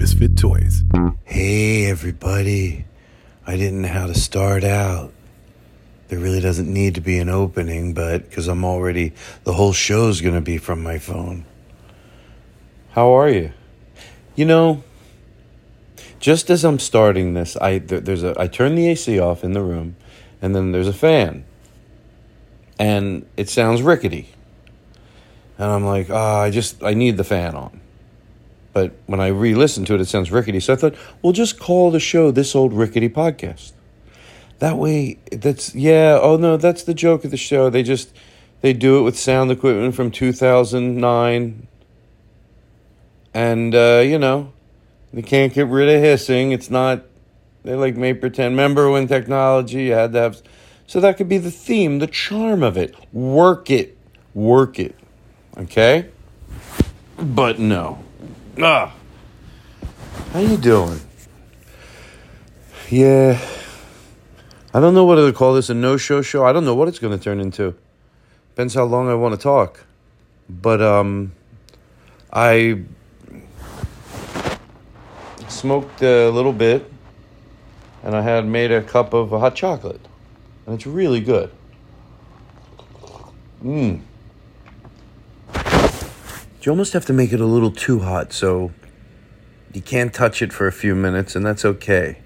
Misfit Toys. Hey, everybody. I didn't know how to start out. There really doesn't need to be an opening, but because I'm already, the whole show's going to be from my phone. How are you? You know, just as I'm starting this, I there, there's a I turn the AC off in the room, and then there's a fan, and it sounds rickety, and I'm like, ah, I just I need the fan on. But when I re listened to it, it sounds rickety. So I thought, we'll just call the show This Old Rickety Podcast. That way, that's, yeah, oh no, that's the joke of the show. They just, they do it with sound equipment from 2009. And, uh, you know, they can't get rid of hissing. It's not, they like may pretend. Remember when technology, you had to have, so that could be the theme, the charm of it. Work it, work it. Okay? But no. Ah. How you doing? Yeah. I don't know whether to call this a no-show show. I don't know what it's going to turn into. Depends how long I want to talk. But um I smoked a little bit and I had made a cup of hot chocolate. And it's really good. Mmm. You almost have to make it a little too hot so you can't touch it for a few minutes, and that's okay.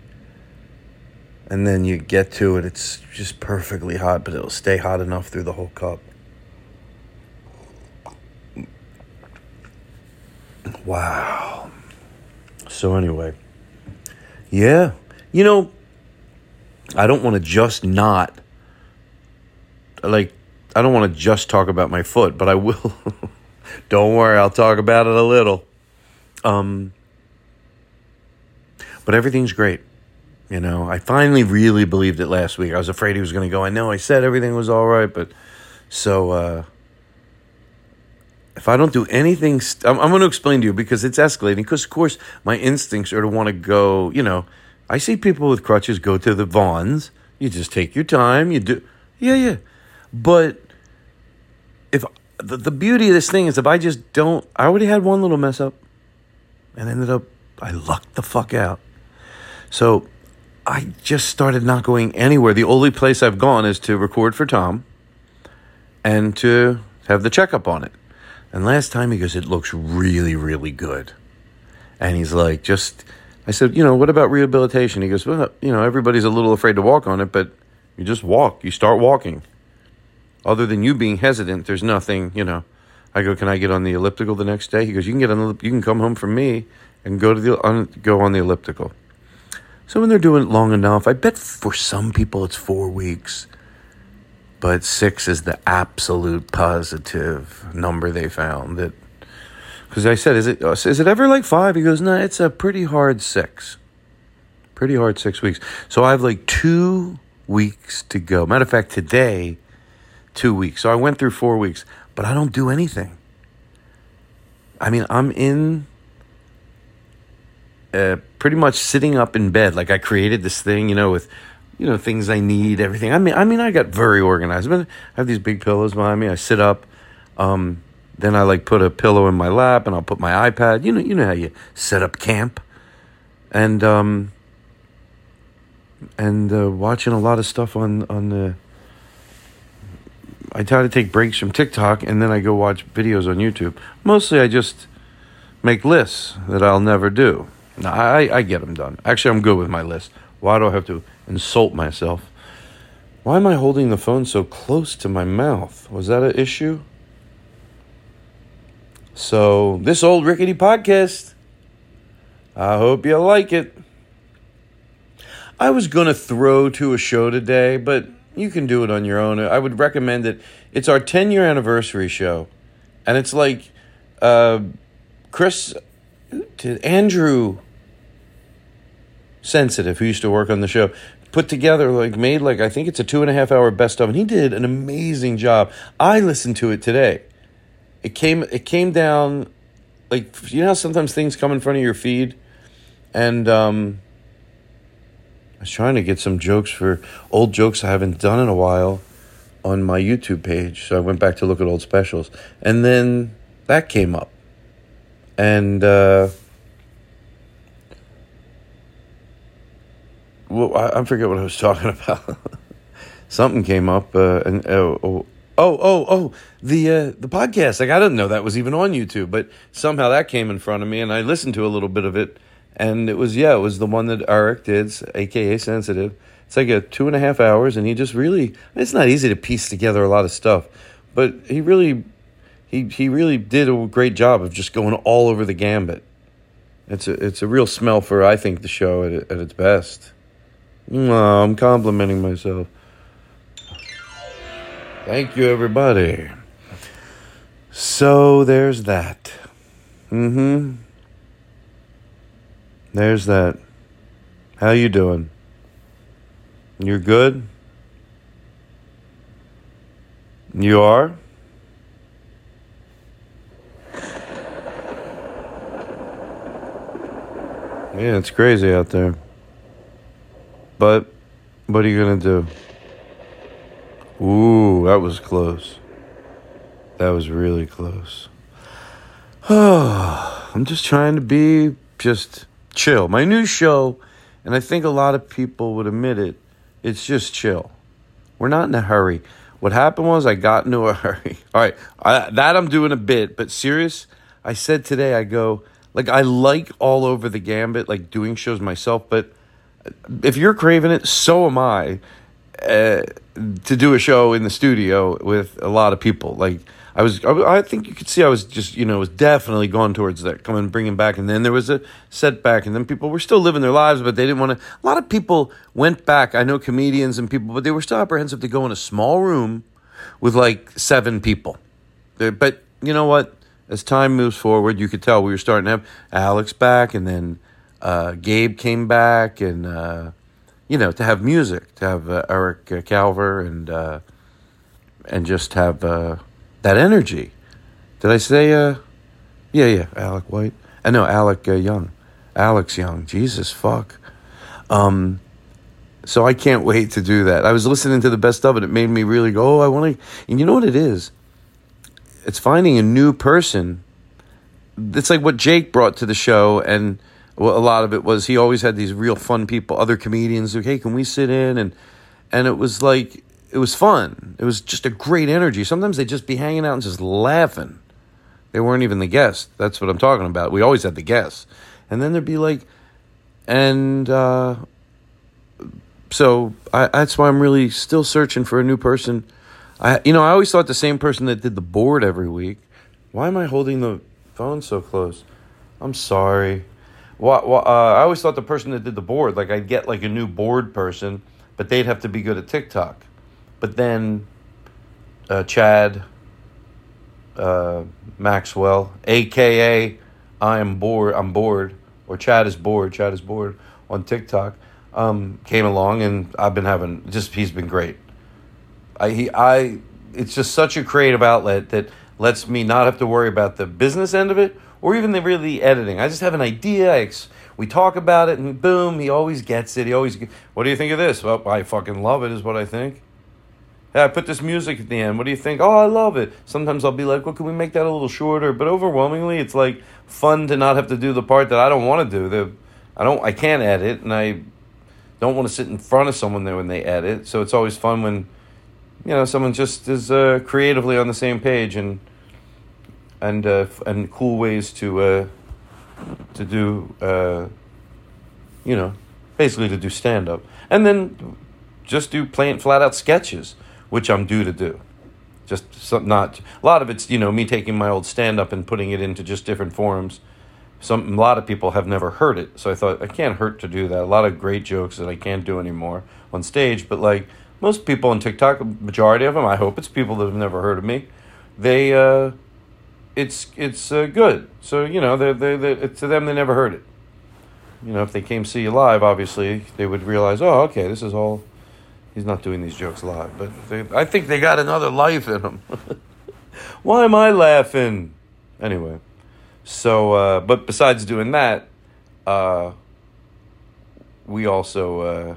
And then you get to it, it's just perfectly hot, but it'll stay hot enough through the whole cup. Wow. So, anyway, yeah, you know, I don't want to just not, like, I don't want to just talk about my foot, but I will. Don't worry, I'll talk about it a little. Um, but everything's great. You know, I finally really believed it last week. I was afraid he was going to go. I know I said everything was all right, but so uh, if I don't do anything, st- I'm, I'm going to explain to you because it's escalating. Because, of course, my instincts are to want to go, you know, I see people with crutches go to the Vons. You just take your time. You do, yeah, yeah. But if the, the beauty of this thing is if I just don't, I already had one little mess up and ended up, I lucked the fuck out. So I just started not going anywhere. The only place I've gone is to record for Tom and to have the checkup on it. And last time he goes, it looks really, really good. And he's like, just, I said, you know, what about rehabilitation? He goes, well, you know, everybody's a little afraid to walk on it, but you just walk, you start walking other than you being hesitant, there's nothing, you know. I go, can I get on the elliptical the next day? He goes, you can get on the, you can come home from me and go to the on, go on the elliptical. So when they're doing it long enough, I bet for some people it's four weeks, but six is the absolute positive number they found. That because I said, is it uh, is it ever like five? He goes, no, it's a pretty hard six, pretty hard six weeks. So I have like two weeks to go. Matter of fact, today two weeks. So I went through four weeks, but I don't do anything. I mean, I'm in uh, pretty much sitting up in bed. Like I created this thing, you know, with you know things I need, everything. I mean, I mean, I got very organized. But I have these big pillows behind me. I sit up. Um, then I like put a pillow in my lap, and I'll put my iPad. You know, you know how you set up camp, and um, and uh, watching a lot of stuff on on the. I try to take breaks from TikTok, and then I go watch videos on YouTube. Mostly, I just make lists that I'll never do. No, I, I get them done. Actually, I'm good with my list. Why do I have to insult myself? Why am I holding the phone so close to my mouth? Was that an issue? So, this old rickety podcast, I hope you like it. I was going to throw to a show today, but you can do it on your own. I would recommend it. It's our 10 year anniversary show. And it's like uh, Chris, Andrew Sensitive, who used to work on the show, put together, like, made like, I think it's a two and a half hour best of, and he did an amazing job. I listened to it today it came it came down like you know sometimes things come in front of your feed and um was trying to get some jokes for old jokes I haven't done in a while on my YouTube page. So I went back to look at old specials. And then that came up. And uh well, I, I forget what I was talking about. Something came up, uh, and uh, oh, Oh, oh, oh, the uh, the podcast. Like I didn't know that was even on YouTube, but somehow that came in front of me, and I listened to a little bit of it, and it was yeah, it was the one that Eric did, aka Sensitive. It's like a two and a half hours, and he just really. It's not easy to piece together a lot of stuff, but he really, he he really did a great job of just going all over the gambit. It's a it's a real smell for I think the show at at its best. No, I'm complimenting myself. Thank you, everybody. So there's that. Mm-hmm. There's that. How you doing? You're good? You are? Yeah, it's crazy out there. But what are you going to do? Ooh, that was close. That was really close. Oh, I'm just trying to be just chill. My new show, and I think a lot of people would admit it, it's just chill. We're not in a hurry. What happened was I got into a hurry. All right, I, that I'm doing a bit, but serious, I said today, I go, like, I like all over the gambit, like doing shows myself, but if you're craving it, so am I. Uh, to do a show in the studio with a lot of people. Like I was, I think you could see I was just, you know, was definitely going towards that, coming, bringing back. And then there was a setback, and then people were still living their lives, but they didn't want to. A lot of people went back. I know comedians and people, but they were still apprehensive to go in a small room with like seven people. But you know what? As time moves forward, you could tell we were starting to have Alex back, and then uh, Gabe came back, and. Uh, you know, to have music, to have uh, Eric Calver and uh, and just have uh, that energy. Did I say? Uh, yeah, yeah, Alec White. I know Alec uh, Young, Alex Young. Jesus fuck. Um, so I can't wait to do that. I was listening to the best of it. It made me really go. Oh, I want to. And you know what it is? It's finding a new person. It's like what Jake brought to the show and a lot of it was he always had these real fun people, other comedians. Like, hey, can we sit in? And and it was like it was fun. It was just a great energy. Sometimes they'd just be hanging out and just laughing. They weren't even the guests. That's what I'm talking about. We always had the guests, and then there'd be like, and uh, so I, that's why I'm really still searching for a new person. I you know I always thought the same person that did the board every week. Why am I holding the phone so close? I'm sorry. Well, well uh, I always thought the person that did the board, like I'd get like a new board person, but they'd have to be good at TikTok. But then uh, Chad uh, Maxwell, aka I am bored, I'm bored, or Chad is bored, Chad is bored on TikTok, um, came along and I've been having just he's been great. I he I it's just such a creative outlet that lets me not have to worry about the business end of it or even the really editing. I just have an idea. Ex- we talk about it, and boom, he always gets it. He always. What do you think of this? Well, I fucking love it. Is what I think. I put this music at the end. What do you think? Oh, I love it. Sometimes I'll be like, well, can we make that a little shorter? But overwhelmingly, it's like fun to not have to do the part that I don't want to do. The, I don't, I can't edit, and I don't want to sit in front of someone there when they edit. So it's always fun when, you know, someone just is uh, creatively on the same page and and uh, and cool ways to uh, to do, uh, you know, basically to do stand up, and then just do plain flat out sketches, which I'm due to do. Just some, not a lot of it's you know me taking my old stand up and putting it into just different forms. Some a lot of people have never heard it, so I thought I can't hurt to do that. A lot of great jokes that I can't do anymore on stage, but like most people on TikTok, majority of them, I hope it's people that have never heard of me. They, uh, it's it's uh, good. So you know, they they they to them they never heard it. You know, if they came see you live, obviously they would realize, oh, okay, this is all. He's not doing these jokes live, but they, I think they got another life in them. Why am I laughing? Anyway, so uh, but besides doing that, uh, we also uh,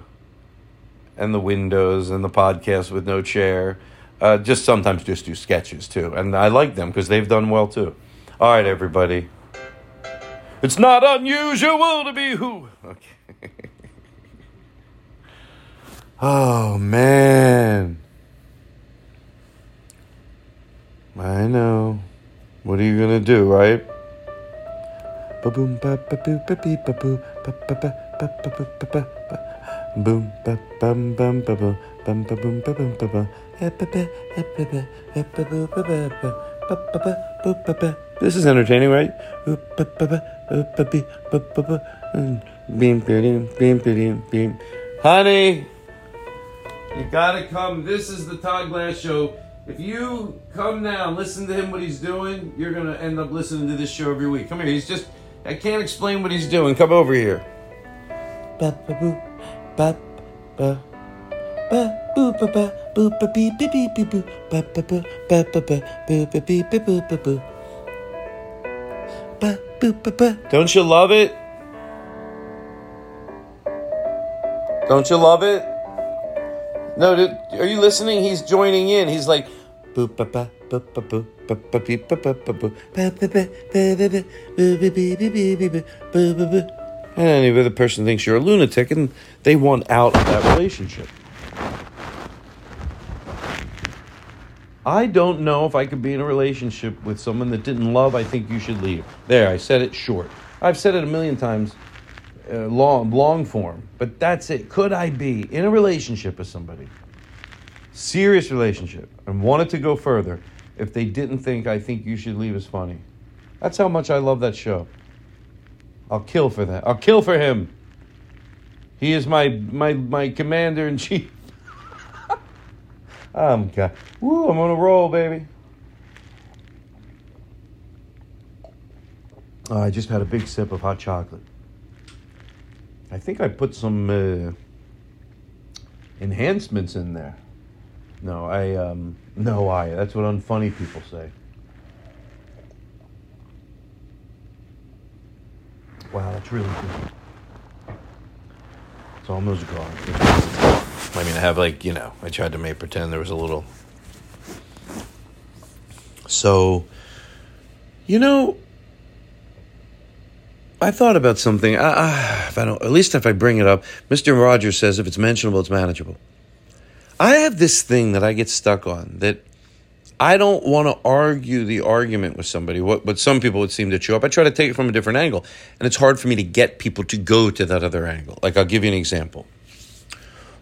and the windows and the podcast with no chair, uh, just sometimes just do sketches too, and I like them because they've done well too. All right, everybody. It's not unusual to be who. Okay. Oh man. I know. What are you gonna do, right? Ba-boom, ba-ba-boo, ba-bee, ba-boo, ba-ba-ba, ba-ba-ba, ba-ba. Boom, ba bum bum ba bum bum ba boom ba bum ba bum. Eh-ba-ba, eh-ba-ba, eh-ba-boo, ba-ba, ba. Ba-ba-ba. This is entertaining, right? Mm. Honey, you gotta come. This is the Todd Glass Show. If you come now and listen to him what he's doing, you're gonna end up listening to this show every week. Come here. He's just I can't explain what he's doing. Come over here. Don't you love it? Don't you love it? No, dude, are you listening? He's joining in. He's like. And any other person thinks you're a lunatic, and they want out of that relationship. I don't know if I could be in a relationship with someone that didn't love. I think you should leave. There, I said it short. I've said it a million times, uh, long, long form. But that's it. Could I be in a relationship with somebody, serious relationship, and wanted to go further if they didn't think I think you should leave is funny? That's how much I love that show. I'll kill for that. I'll kill for him. He is my my my commander in chief. I'm God. Woo, I'm on a roll, baby. Oh, I just had a big sip of hot chocolate. I think I put some uh, enhancements in there. No, I um no I. That's what unfunny people say. Wow, that's really good. It's almost gone. I mean, I have like you know, I tried to make pretend there was a little. So, you know, I thought about something. If I don't, at least if I bring it up, Mister Rogers says if it's mentionable, it's manageable. I have this thing that I get stuck on that I don't want to argue the argument with somebody. What, what some people would seem to chew up. I try to take it from a different angle, and it's hard for me to get people to go to that other angle. Like I'll give you an example.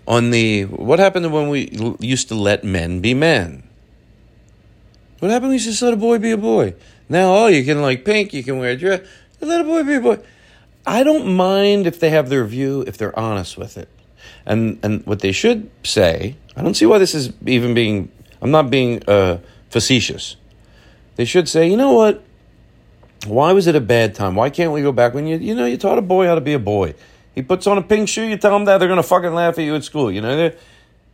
On the what happened when we used to let men be men? What happened when we used to let a boy be a boy? Now, oh, you can like pink, you can wear a dress. A boy a boy. I don't mind if they have their view, if they're honest with it. And and what they should say, I don't see why this is even being. I'm not being uh, facetious. They should say, you know what? Why was it a bad time? Why can't we go back when you you know you taught a boy how to be a boy? He puts on a pink shoe. You tell him that they're gonna fucking laugh at you at school. You know. They're-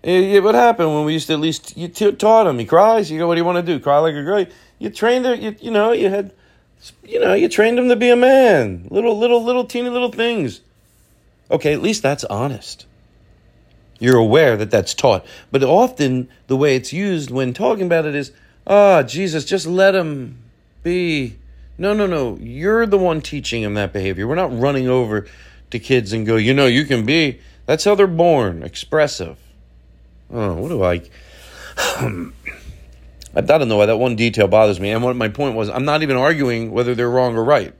Eh, What happened when we used to at least you t- taught him? He cries. You go, what do you want to do? Cry like a girl? You trained her. You, you know, you had You know, you trained him to be a man. Little, little, little, teeny little things. Okay, at least that's honest. You're aware that that's taught. But often the way it's used when talking about it is, ah, oh, Jesus, just let him be. No, no, no. You're the one teaching him that behavior. We're not running over to kids and go, you know, you can be. That's how they're born, expressive. Oh, what do I. I don't know why that one detail bothers me. And what my point was, I'm not even arguing whether they're wrong or right.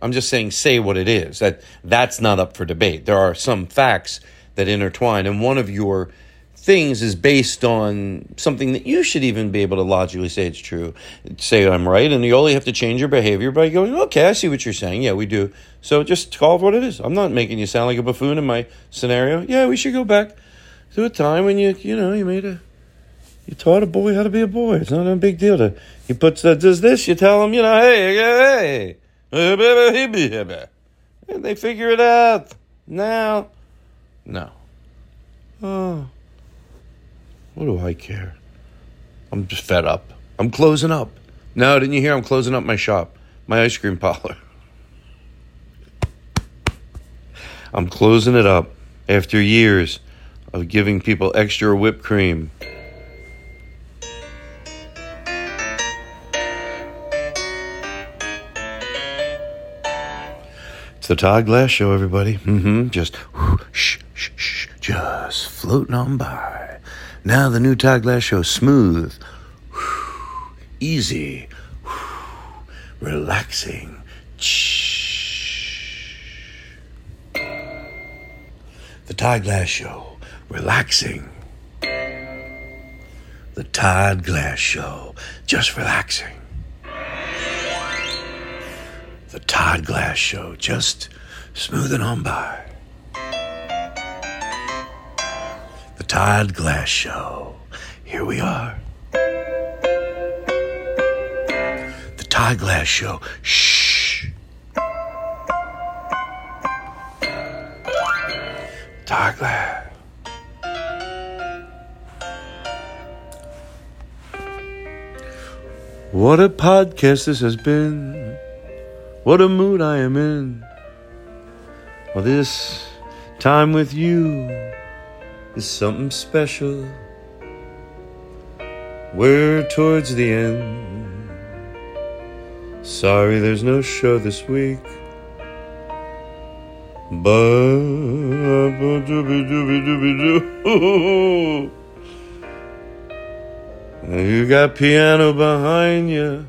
I'm just saying, say what it is. That that's not up for debate. There are some facts that intertwine, and one of your things is based on something that you should even be able to logically say it's true. Say I'm right, and you only have to change your behavior by going, okay, I see what you're saying. Yeah, we do. So just call it what it is. I'm not making you sound like a buffoon in my scenario. Yeah, we should go back to a time when you, you know, you made a you taught a boy how to be a boy. It's not a big deal to. He puts uh, does this. You tell him, you know, hey, hey, and they figure it out. Now, no. Oh, what do I care? I'm just fed up. I'm closing up. No, didn't you hear? I'm closing up my shop, my ice cream parlor. I'm closing it up after years of giving people extra whipped cream. The Todd Glass Show, everybody. Mm-hmm. Just whoosh, shh, shh, shh, just floating on by. Now the new Todd Glass Show, smooth, easy, relaxing. Shh. The Todd Glass Show, relaxing. The Todd Glass Show, just relaxing. The Todd Glass Show, just smoothing on by. The Todd Glass Show, here we are. The Todd Glass Show, shh. Todd Glass. What a podcast this has been. What a mood I am in. Well, this time with you is something special. We're towards the end. Sorry there's no show this week. But you got piano behind you,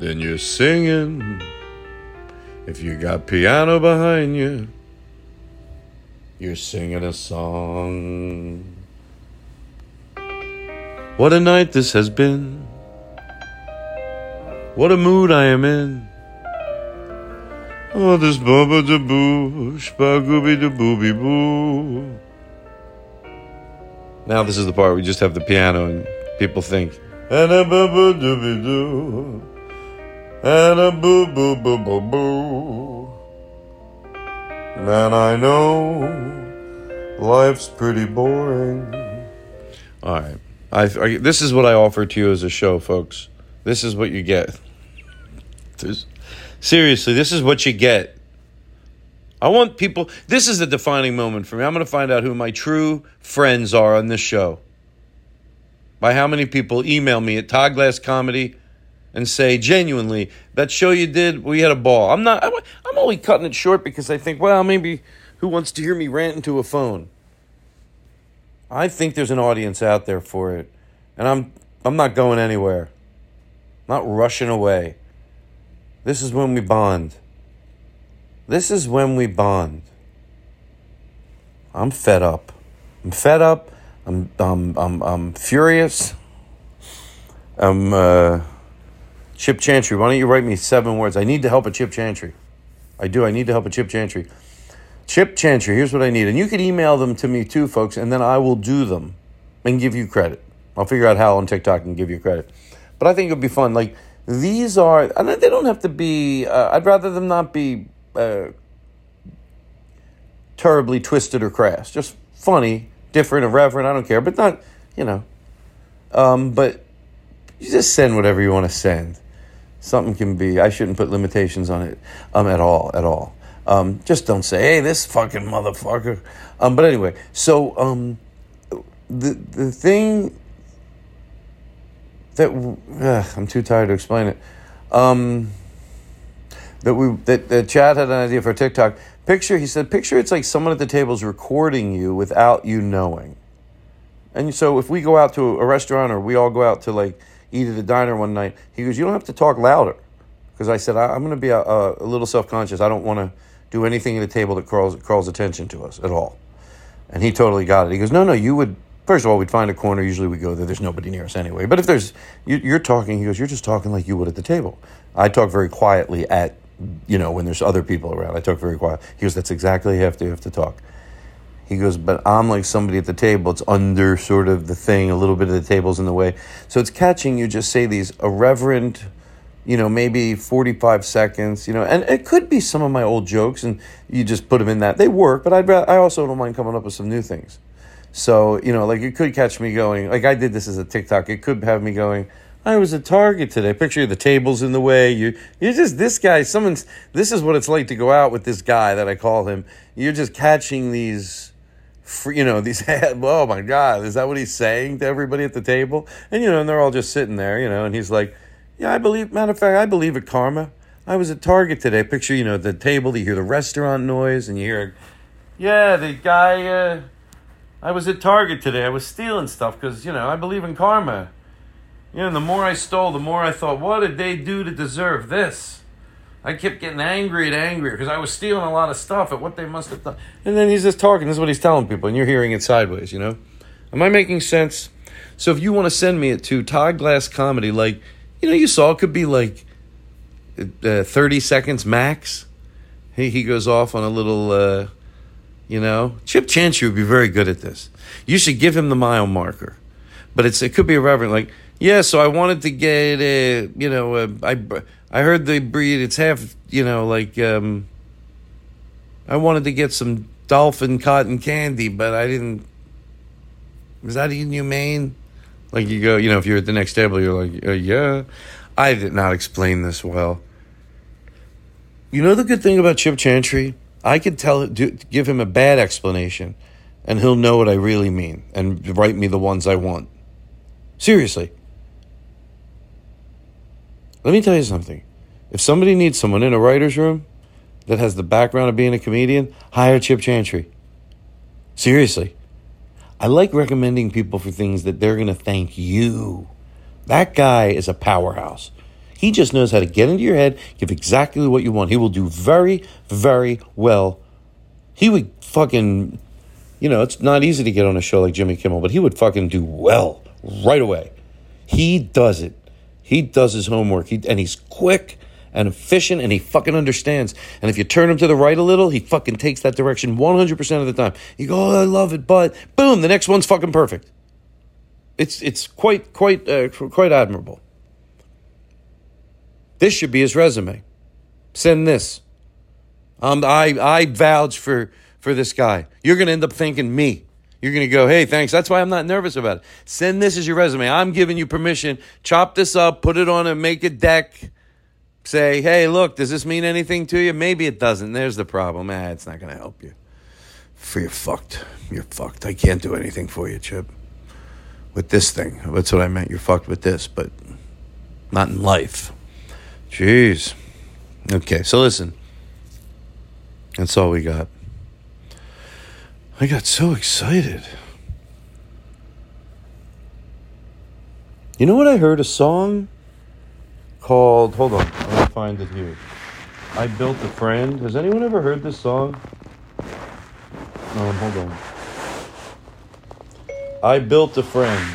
then you're singing. If you got piano behind you, you're singing a song. What a night this has been. What a mood I am in. Oh, this bubba da boo, spagooby da booby boo. Now this is the part we just have the piano and people think. And a bubba dooby doo and a boo boo boo boo boo. Man, I know life's pretty boring. All right. I, I, this is what I offer to you as a show, folks. This is what you get. There's, seriously, this is what you get. I want people. This is a defining moment for me. I'm going to find out who my true friends are on this show. By how many people email me at toddglasscomedy and say genuinely that show you did we had a ball. I'm not i'm only cutting it short because i think well maybe who wants to hear me rant into a phone? I think there's an audience out there for it and i'm i'm not going anywhere. Not rushing away. This is when we bond. This is when we bond. I'm fed up. I'm fed up. I'm i'm i'm, I'm furious. I'm uh Chip Chantry, why don't you write me seven words? I need to help a Chip Chantry. I do. I need to help a Chip Chantry. Chip Chantry, here's what I need. And you can email them to me too, folks, and then I will do them and give you credit. I'll figure out how on TikTok and give you credit. But I think it would be fun. Like, these are, and they don't have to be, uh, I'd rather them not be uh, terribly twisted or crass. Just funny, different, irreverent, I don't care. But not, you know. Um, but you just send whatever you want to send something can be. I shouldn't put limitations on it um, at all, at all. Um, just don't say, "Hey, this fucking motherfucker." Um, but anyway, so um, the the thing that I'm too tired to explain it. Um, that we that, that Chad had an idea for TikTok. Picture, he said, picture it's like someone at the table is recording you without you knowing. And so if we go out to a restaurant or we all go out to like at a diner one night, he goes, you don't have to talk louder. Because I said, I, am going to be a, a, little self conscious. I don't want to do anything at the table that calls, calls attention to us at all. And he totally got it. He goes, no, no, you would, first of all, we'd find a corner. Usually we go there. There's nobody near us anyway. But if there's, you, you're talking, he goes, you're just talking like you would at the table. I talk very quietly at you know, when there's other people around. I talk very quiet. He goes, that's exactly how you have to, you have to talk. He goes, but I'm like somebody at the table. It's under sort of the thing. A little bit of the table's in the way. So it's catching you just say these irreverent, you know, maybe 45 seconds, you know, and it could be some of my old jokes and you just put them in that. They work, but I'd, I also don't mind coming up with some new things. So, you know, like it could catch me going, like I did this as a TikTok. It could have me going, I was at Target today. Picture the tables in the way. You you're just this guy. Someone's. This is what it's like to go out with this guy that I call him. You're just catching these. You know these. Oh my God! Is that what he's saying to everybody at the table? And you know, and they're all just sitting there. You know, and he's like, "Yeah, I believe. Matter of fact, I believe in karma. I was at Target today. Picture, you know, the table. You hear the restaurant noise, and you hear, yeah, the guy. Uh, I was at Target today. I was stealing stuff because you know I believe in karma. You know, the more I stole, the more I thought, what did they do to deserve this? I kept getting angry and angrier because I was stealing a lot of stuff at what they must have done. And then he's just talking. This is what he's telling people, and you're hearing it sideways, you know? Am I making sense? So if you want to send me it to Todd Glass Comedy, like, you know, you saw it could be like uh, 30 seconds max. He, he goes off on a little, uh, you know. Chip Chantry would be very good at this. You should give him the mile marker. But it's it could be irreverent, like, yeah, so I wanted to get a, you know, a, I, I heard the breed, it's half, you know, like, um, I wanted to get some dolphin cotton candy, but I didn't. Was that inhumane? Like you go, you know, if you're at the next table, you're like, uh, yeah. I did not explain this well. You know the good thing about Chip Chantry? I could tell, do, give him a bad explanation, and he'll know what I really mean and write me the ones I want. Seriously. Let me tell you something. If somebody needs someone in a writer's room that has the background of being a comedian, hire Chip Chantry. Seriously. I like recommending people for things that they're going to thank you. That guy is a powerhouse. He just knows how to get into your head, give exactly what you want. He will do very, very well. He would fucking, you know, it's not easy to get on a show like Jimmy Kimmel, but he would fucking do well right away. He does it. He does his homework. He, and he's quick and efficient and he fucking understands. And if you turn him to the right a little, he fucking takes that direction 100% of the time. You go, oh, I love it, but boom, the next one's fucking perfect. It's, it's quite, quite, uh, quite admirable. This should be his resume. Send this. Um, I, I vouch for, for this guy. You're going to end up thanking me. You're going to go, hey, thanks. That's why I'm not nervous about it. Send this as your resume. I'm giving you permission. Chop this up, put it on a make a deck. Say, hey, look, does this mean anything to you? Maybe it doesn't. There's the problem. Ah, it's not going to help you. For you're fucked. You're fucked. I can't do anything for you, Chip. With this thing. That's what I meant. You're fucked with this, but not in life. Jeez. Okay, so listen. That's all we got. I got so excited. You know what I heard? A song called. Hold on, I'm gonna find it here. I Built a Friend. Has anyone ever heard this song? Um, hold on. I Built a Friend.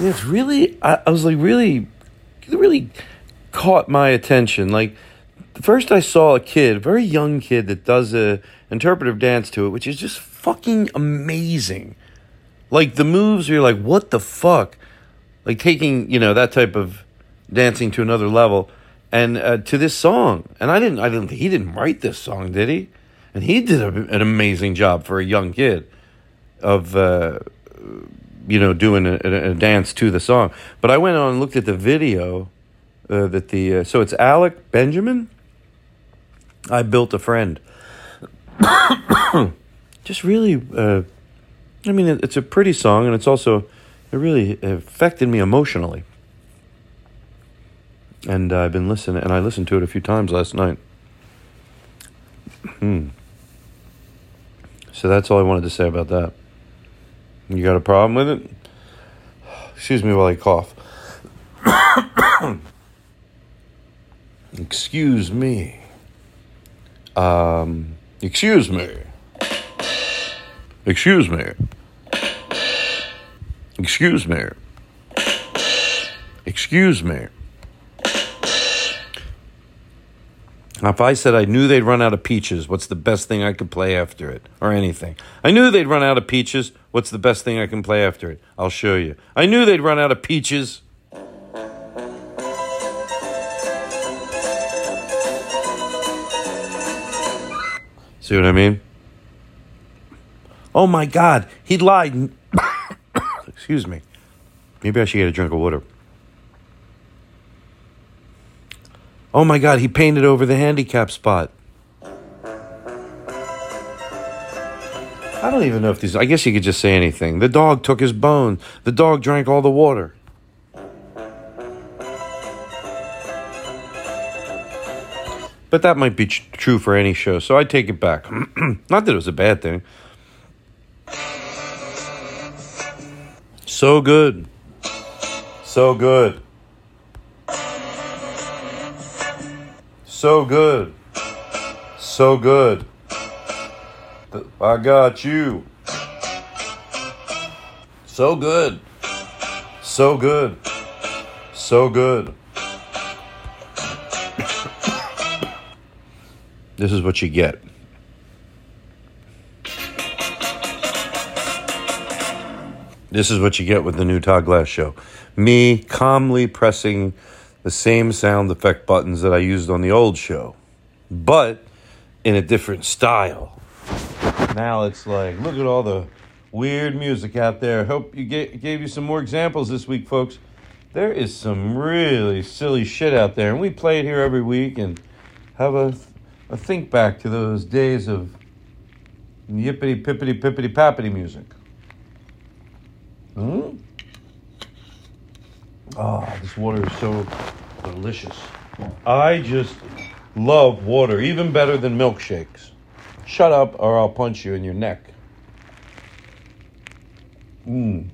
It's really. I, I was like, really, really caught my attention. Like, first I saw a kid, very young kid, that does a interpretive dance to it, which is just fucking amazing. Like the moves, you're like, what the fuck? Like taking you know that type of dancing to another level, and uh, to this song. And I didn't, I didn't. He didn't write this song, did he? And he did a, an amazing job for a young kid of uh, you know, doing a, a, a dance to the song. But I went on and looked at the video uh, that the uh, so it's Alec Benjamin. I built a friend. Just really, uh, I mean, it, it's a pretty song, and it's also it really affected me emotionally. And I've been listening, and I listened to it a few times last night. Hmm. So that's all I wanted to say about that. You got a problem with it? Excuse me while I cough. excuse me. Um, excuse me. Excuse me. Excuse me. Excuse me. Now, if I said I knew they'd run out of peaches, what's the best thing I could play after it? Or anything. I knew they'd run out of peaches, what's the best thing I can play after it? I'll show you. I knew they'd run out of peaches. See what I mean? Oh my God, he lied. Excuse me. Maybe I should get a drink of water. Oh my God, he painted over the handicap spot. I don't even know if these. I guess you could just say anything. The dog took his bone. The dog drank all the water. But that might be tr- true for any show, so I take it back. Not that it was a bad thing. So good. So good. So good. So good. I got you. So good. So good. So good. This is what you get. This is what you get with the new Todd Glass show. Me calmly pressing the same sound effect buttons that I used on the old show, but in a different style. Now it's like, look at all the weird music out there. Hope you get, gave you some more examples this week, folks. There is some really silly shit out there, and we play it here every week and have a a think back to those days of yippity pippity pippity pappity music. Hmm? Oh, this water is so delicious. I just love water, even better than milkshakes. Shut up or I'll punch you in your neck. Mmm.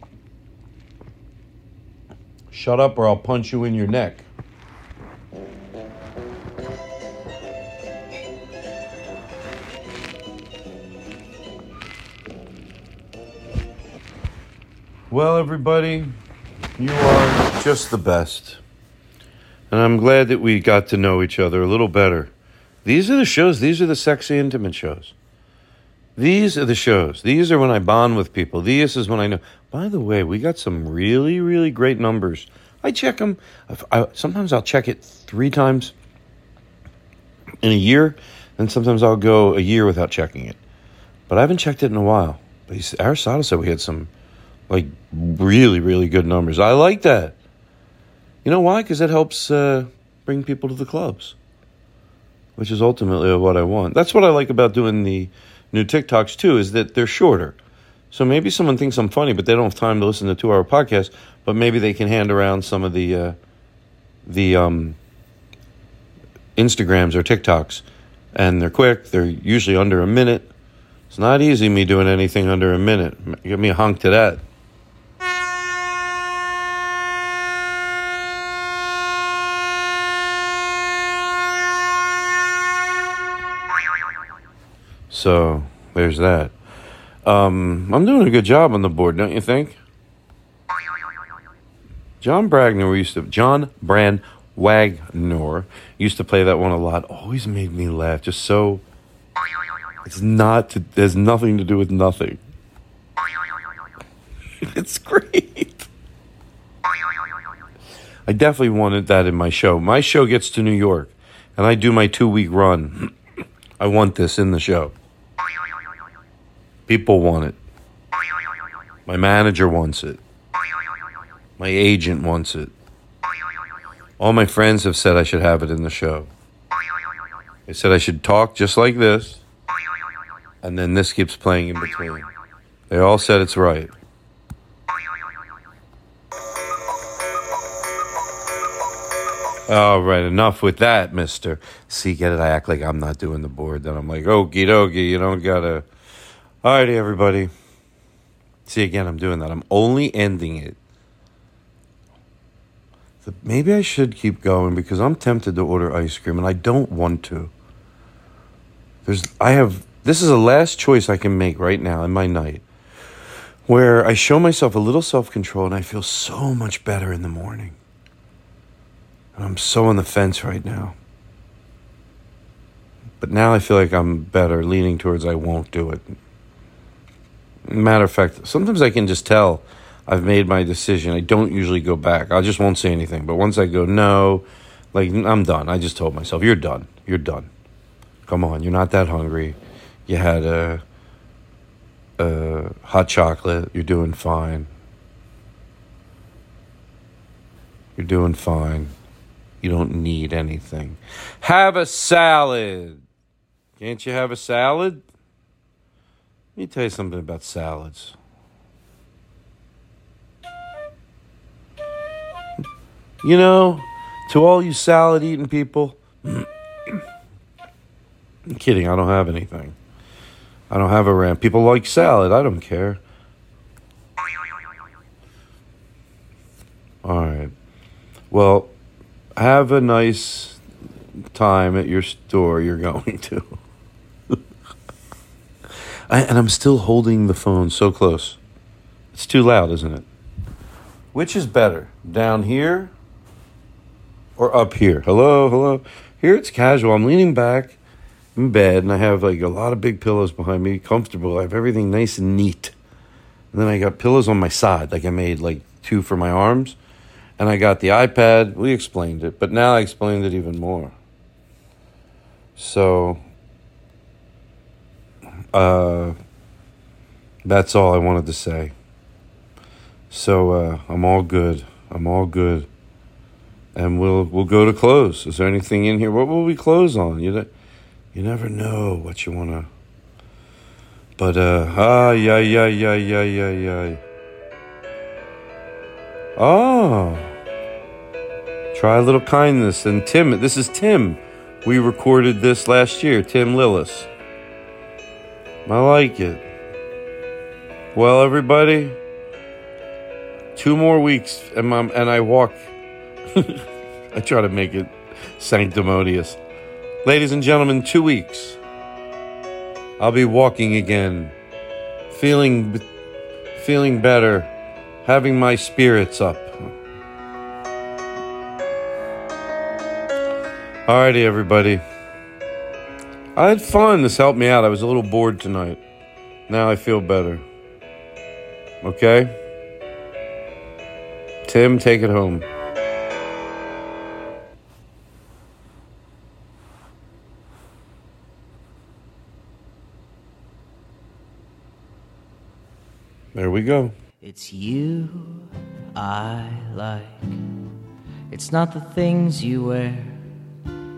Shut up or I'll punch you in your neck. Well, everybody, you are just the best. And I'm glad that we got to know each other a little better. These are the shows, these are the sexy, intimate shows. These are the shows. These are when I bond with people. This is when I know. By the way, we got some really, really great numbers. I check them. I, sometimes I'll check it three times in a year, and sometimes I'll go a year without checking it. But I haven't checked it in a while. But Aristotle said we had some like really, really good numbers. I like that. You know why? Because it helps uh, bring people to the clubs, which is ultimately what I want. That's what I like about doing the new TikToks too, is that they're shorter. So maybe someone thinks I'm funny, but they don't have time to listen to two hour podcast. But maybe they can hand around some of the uh, the um, Instagrams or TikToks, and they're quick. They're usually under a minute. It's not easy me doing anything under a minute. Give me a honk to that. So there's that. Um, I'm doing a good job on the board, don't you think? John Bragner used to John Brand Wagner used to play that one a lot. Always made me laugh. Just so it's not. To, there's nothing to do with nothing. it's great. I definitely wanted that in my show. My show gets to New York, and I do my two week run. I want this in the show. People want it. My manager wants it. My agent wants it. All my friends have said I should have it in the show. They said I should talk just like this, and then this keeps playing in between. They all said it's right. All right, enough with that, mister. See, get it? I act like I'm not doing the board. Then I'm like, okie dokie, you don't gotta. All righty, everybody. See, again, I'm doing that. I'm only ending it. Maybe I should keep going because I'm tempted to order ice cream and I don't want to. There's, I have, this is the last choice I can make right now in my night where I show myself a little self control and I feel so much better in the morning. And I'm so on the fence right now. But now I feel like I'm better, leaning towards I won't do it. Matter of fact, sometimes I can just tell I've made my decision. I don't usually go back. I just won't say anything. But once I go, no, like I'm done. I just told myself, you're done. You're done. Come on, you're not that hungry. You had a, a hot chocolate. You're doing fine. You're doing fine. You don't need anything. Have a salad. Can't you have a salad? Let me tell you something about salads. You know, to all you salad eating people, I'm kidding, I don't have anything. I don't have a rant. People like salad, I don't care. All right. Well, have a nice time at your store you're going to. I, and I'm still holding the phone so close. It's too loud, isn't it? Which is better, down here or up here? Hello, hello. Here it's casual. I'm leaning back in bed and I have like a lot of big pillows behind me, comfortable. I have everything nice and neat. And then I got pillows on my side, like I made like two for my arms. And I got the iPad. We explained it, but now I explained it even more. So, uh, that's all I wanted to say. So uh, I'm all good. I'm all good, and we'll we'll go to close. Is there anything in here? What will we close on? You ne- you never know what you wanna. But uh, ah, yeah, yeah, yeah, yeah, yeah, yeah. Oh. Try a little kindness. And Tim, this is Tim. We recorded this last year, Tim Lillis. I like it. Well, everybody, two more weeks, and, I'm, and I walk. I try to make it sanctimonious. Ladies and gentlemen, two weeks. I'll be walking again, feeling, feeling better, having my spirits up. Alrighty, everybody. I had fun. This helped me out. I was a little bored tonight. Now I feel better. Okay? Tim, take it home. There we go. It's you I like. It's not the things you wear,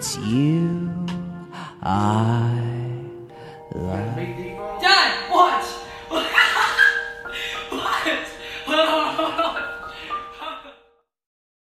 It's you I